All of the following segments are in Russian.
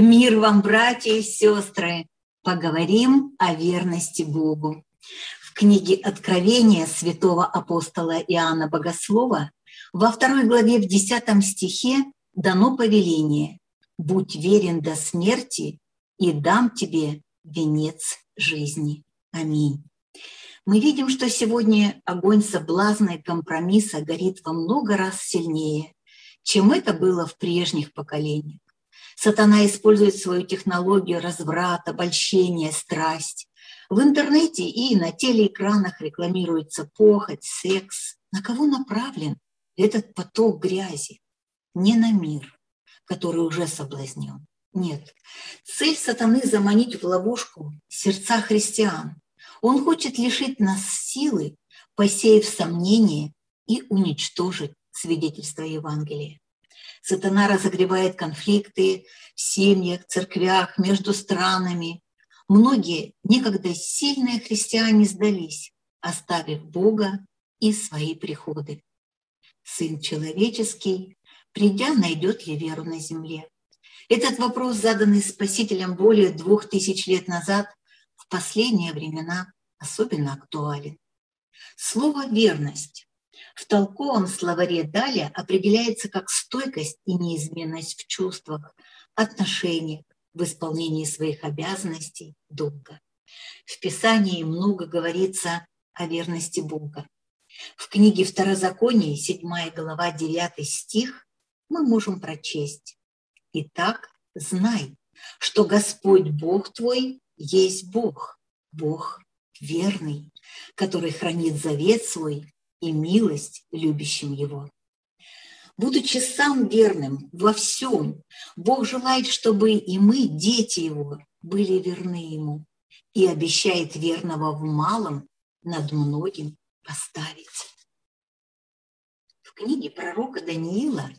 Мир вам, братья и сестры! Поговорим о верности Богу. В книге Откровения святого апостола Иоанна Богослова во второй главе в десятом стихе дано повеление «Будь верен до смерти, и дам тебе венец жизни». Аминь. Мы видим, что сегодня огонь соблазна и компромисса горит во много раз сильнее, чем это было в прежних поколениях. Сатана использует свою технологию разврата, обольщения, страсть. В интернете и на телеэкранах рекламируется похоть, секс. На кого направлен этот поток грязи? Не на мир, который уже соблазнен. Нет. Цель сатаны – заманить в ловушку сердца христиан. Он хочет лишить нас силы, посеяв сомнения и уничтожить свидетельство Евангелия. Сатана разогревает конфликты в семьях, церквях, между странами. Многие некогда сильные христиане сдались, оставив Бога и свои приходы. Сын человеческий, придя, найдет ли веру на земле? Этот вопрос, заданный Спасителем более двух тысяч лет назад, в последние времена особенно актуален. Слово «верность» В толковом словаре далее определяется как стойкость и неизменность в чувствах, отношениях, в исполнении своих обязанностей, долга. В Писании много говорится о верности Бога. В книге Второзаконие, 7 глава, 9 стих, мы можем прочесть. «Итак, знай, что Господь Бог твой есть Бог, Бог верный, который хранит завет свой и милость любящим Его. Будучи сам верным во всем, Бог желает, чтобы и мы, дети Его, были верны Ему и обещает верного в малом над многим поставить. В книге пророка Даниила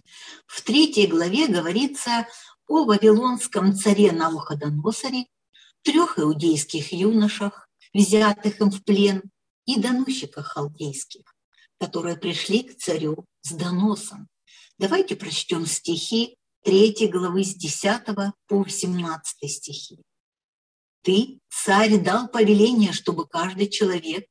в третьей главе говорится о вавилонском царе Навуходоносоре, трех иудейских юношах, взятых им в плен, и доносчиках халдейских которые пришли к царю с доносом. Давайте прочтем стихи 3 главы с 10 по 17 стихи. Ты, царь, дал повеление, чтобы каждый человек,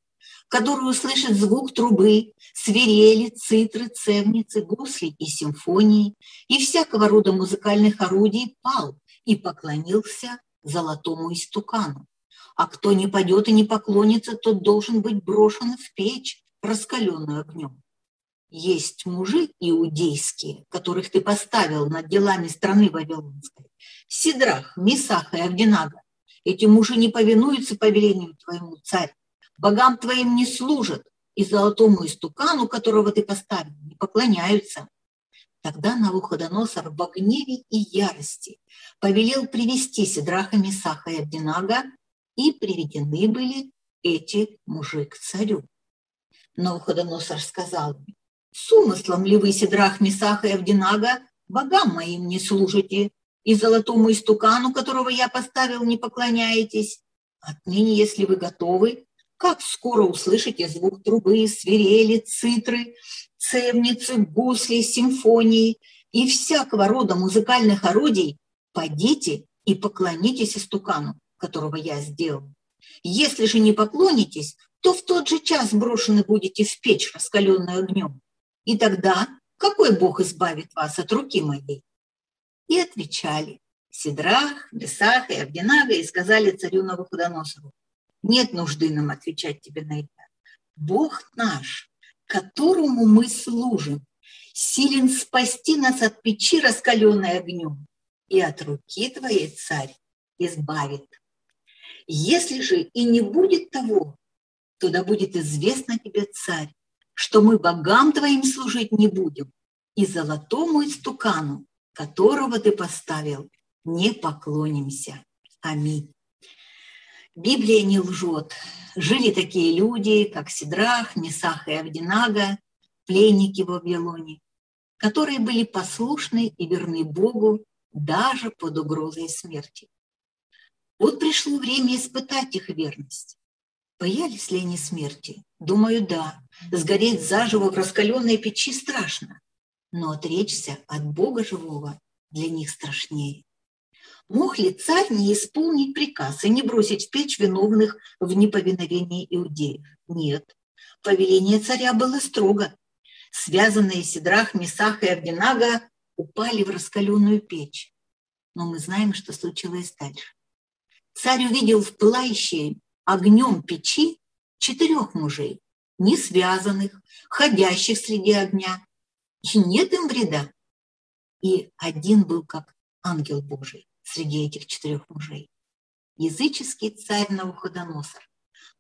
который услышит звук трубы, свирели, цитры, цевницы, гусли и симфонии и всякого рода музыкальных орудий пал и поклонился золотому истукану. А кто не пойдет и не поклонится, тот должен быть брошен в печь, раскаленную огнем. Есть мужи иудейские, которых ты поставил над делами страны Вавилонской. Сидрах, Мисах и Авдинага. Эти мужи не повинуются повелению твоему, царь. Богам твоим не служат, и золотому истукану, которого ты поставил, не поклоняются. Тогда Навуходоносор в гневе и ярости повелел привести Сидраха, Мисаха и Авдинага, и приведены были эти мужи к царю. Навуходоносор сказал, «С умыслом ли вы, Сидрах, Месаха и Авдинага, богам моим не служите, и золотому истукану, которого я поставил, не поклоняетесь? Отныне, если вы готовы, как скоро услышите звук трубы, свирели, цитры, цевницы, гусли, симфонии и всякого рода музыкальных орудий, пойдите и поклонитесь истукану, которого я сделал. Если же не поклонитесь, то в тот же час брошены будете в печь, раскаленную огнем. И тогда какой Бог избавит вас от руки моей? И отвечали Сидрах, Бесах и Авдинага и сказали царю Навуходоносору, нет нужды нам отвечать тебе на это. Бог наш, которому мы служим, силен спасти нас от печи, раскаленной огнем, и от руки твоей, царь, избавит. Если же и не будет того, то да будет известно тебе, царь, что мы богам твоим служить не будем, и золотому истукану, которого ты поставил, не поклонимся. Аминь. Библия не лжет. Жили такие люди, как Сидрах, Месах и Авдинага, пленники в Вавилоне, которые были послушны и верны Богу даже под угрозой смерти. Вот пришло время испытать их верность. Боялись ли они смерти? Думаю, да. Сгореть заживо в раскаленной печи страшно. Но отречься от Бога живого для них страшнее. Мог ли царь не исполнить приказ и не бросить в печь виновных в неповиновении иудеев? Нет. Повеление царя было строго. Связанные Сидрах, Месах и Авдинага упали в раскаленную печь. Но мы знаем, что случилось дальше. Царь увидел в пылающей огнем печи четырех мужей, не связанных, ходящих среди огня, и нет им вреда. И один был как ангел Божий среди этих четырех мужей. Языческий царь Навуходоносор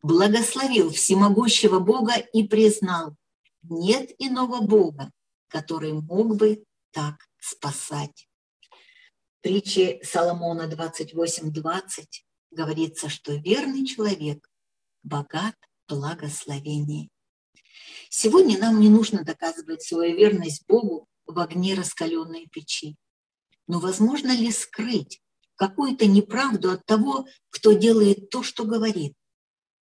благословил всемогущего Бога и признал, нет иного Бога, который мог бы так спасать. В притче Соломона 28.20 говорится, что верный человек богат благословений. Сегодня нам не нужно доказывать свою верность Богу в огне раскаленной печи. Но возможно ли скрыть какую-то неправду от того, кто делает то, что говорит?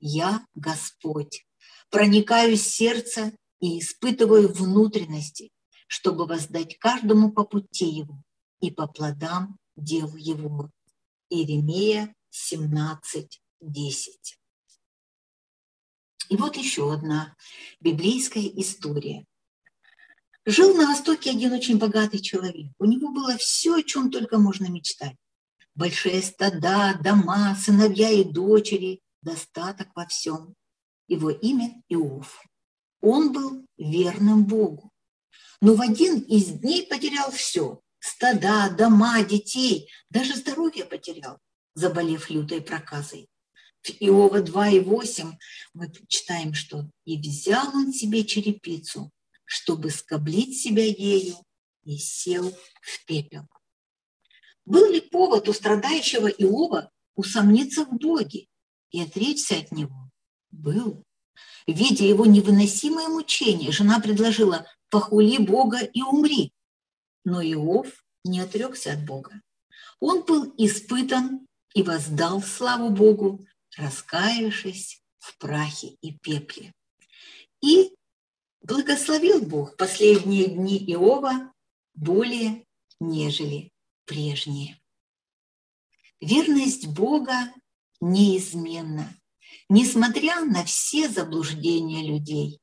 Я Господь, проникаю в сердце и испытываю внутренности, чтобы воздать каждому по пути его и по плодам дел его. Иеремия 17, 10. И вот еще одна библейская история. Жил на Востоке один очень богатый человек. У него было все, о чем только можно мечтать. Большие стада, дома, сыновья и дочери, достаток во всем. Его имя Иов. Он был верным Богу. Но в один из дней потерял все. Стада, дома, детей, даже здоровье потерял, заболев лютой проказой. В Иова 2,8 мы читаем, что «И взял он себе черепицу, чтобы скоблить себя ею, и сел в пепел». Был ли повод у страдающего Иова усомниться в Боге и отречься от него? Был. Видя его невыносимое мучение, жена предложила «похули Бога и умри». Но Иов не отрекся от Бога. Он был испытан и воздал славу Богу, раскаявшись в прахе и пепле. И благословил Бог последние дни Иова более, нежели прежние. Верность Бога неизменна, несмотря на все заблуждения людей.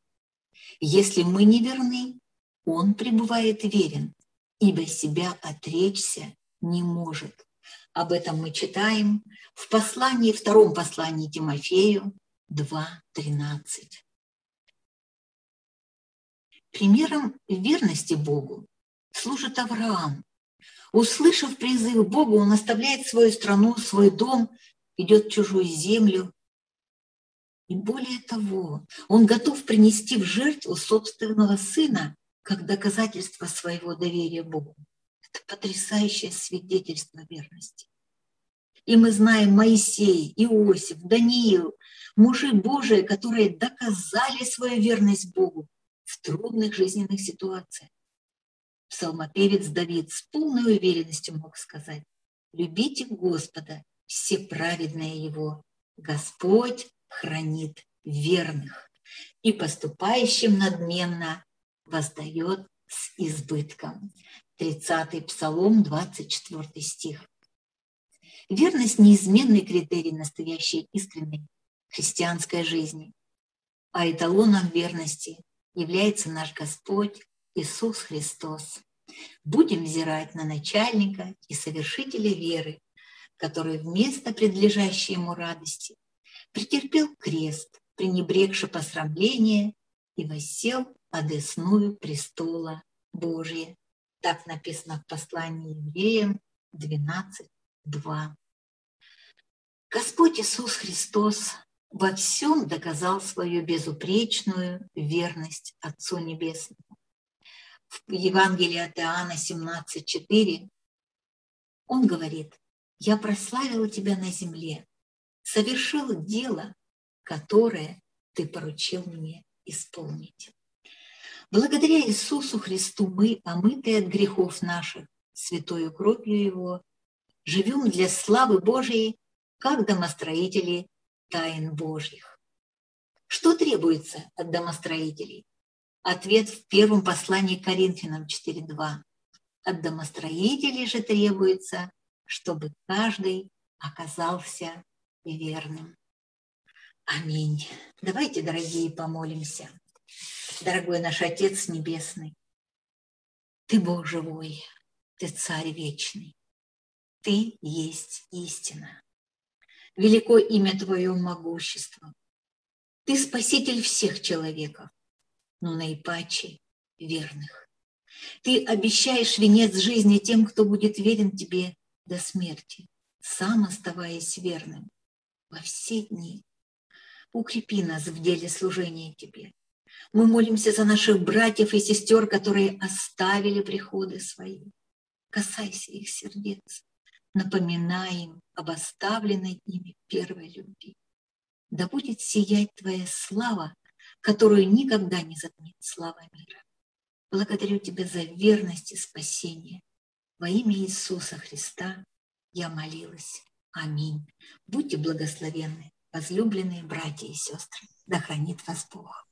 Если мы не верны, Он пребывает верен, ибо себя отречься не может. Об этом мы читаем в послании, втором послании Тимофею 2.13. Примером верности Богу служит Авраам. Услышав призыв Бога, он оставляет свою страну, свой дом, идет в чужую землю. И более того, он готов принести в жертву собственного сына как доказательство своего доверия Богу. Это потрясающее свидетельство верности. И мы знаем Моисей, Иосиф, Даниил, мужи Божии, которые доказали свою верность Богу в трудных жизненных ситуациях. Псалмопевец Давид с полной уверенностью мог сказать, «Любите Господа, все праведные Его. Господь хранит верных и поступающим надменно воздает с избытком». 30 Псалом, 24 стих. Верность – неизменный критерий настоящей искренней христианской жизни. А эталоном верности является наш Господь Иисус Христос. Будем взирать на начальника и совершителя веры, который вместо предлежащей ему радости претерпел крест, пренебрегши посрамление и воссел одесную престола Божия. Так написано в послании евреям 12.2. Господь Иисус Христос во всем доказал свою безупречную верность Отцу Небесному. В Евангелии от Иоанна 17.4 он говорит, «Я прославил тебя на земле, совершил дело, которое ты поручил мне исполнить». Благодаря Иисусу Христу мы, омытые от грехов наших, святою кровью Его, живем для славы Божией, как домостроители тайн Божьих. Что требуется от домостроителей? Ответ в первом послании к Коринфянам 4.2. От домостроителей же требуется чтобы каждый оказался верным. Аминь. Давайте, дорогие, помолимся. Дорогой наш Отец Небесный, Ты Бог живой, Ты Царь вечный, Ты есть истина. Велико имя Твое могущество. Ты Спаситель всех человеков, но наипаче верных. Ты обещаешь венец жизни тем, кто будет верен Тебе до смерти, сам оставаясь верным во все дни. Укрепи нас в деле служения Тебе. Мы молимся за наших братьев и сестер, которые оставили приходы свои. Касайся их сердец, напоминай им об оставленной ими первой любви. Да будет сиять Твоя слава, которую никогда не затмит слава мира. Благодарю Тебя за верность и спасение. Во имя Иисуса Христа я молилась. Аминь. Будьте благословенны, возлюбленные братья и сестры. Да хранит вас Бог.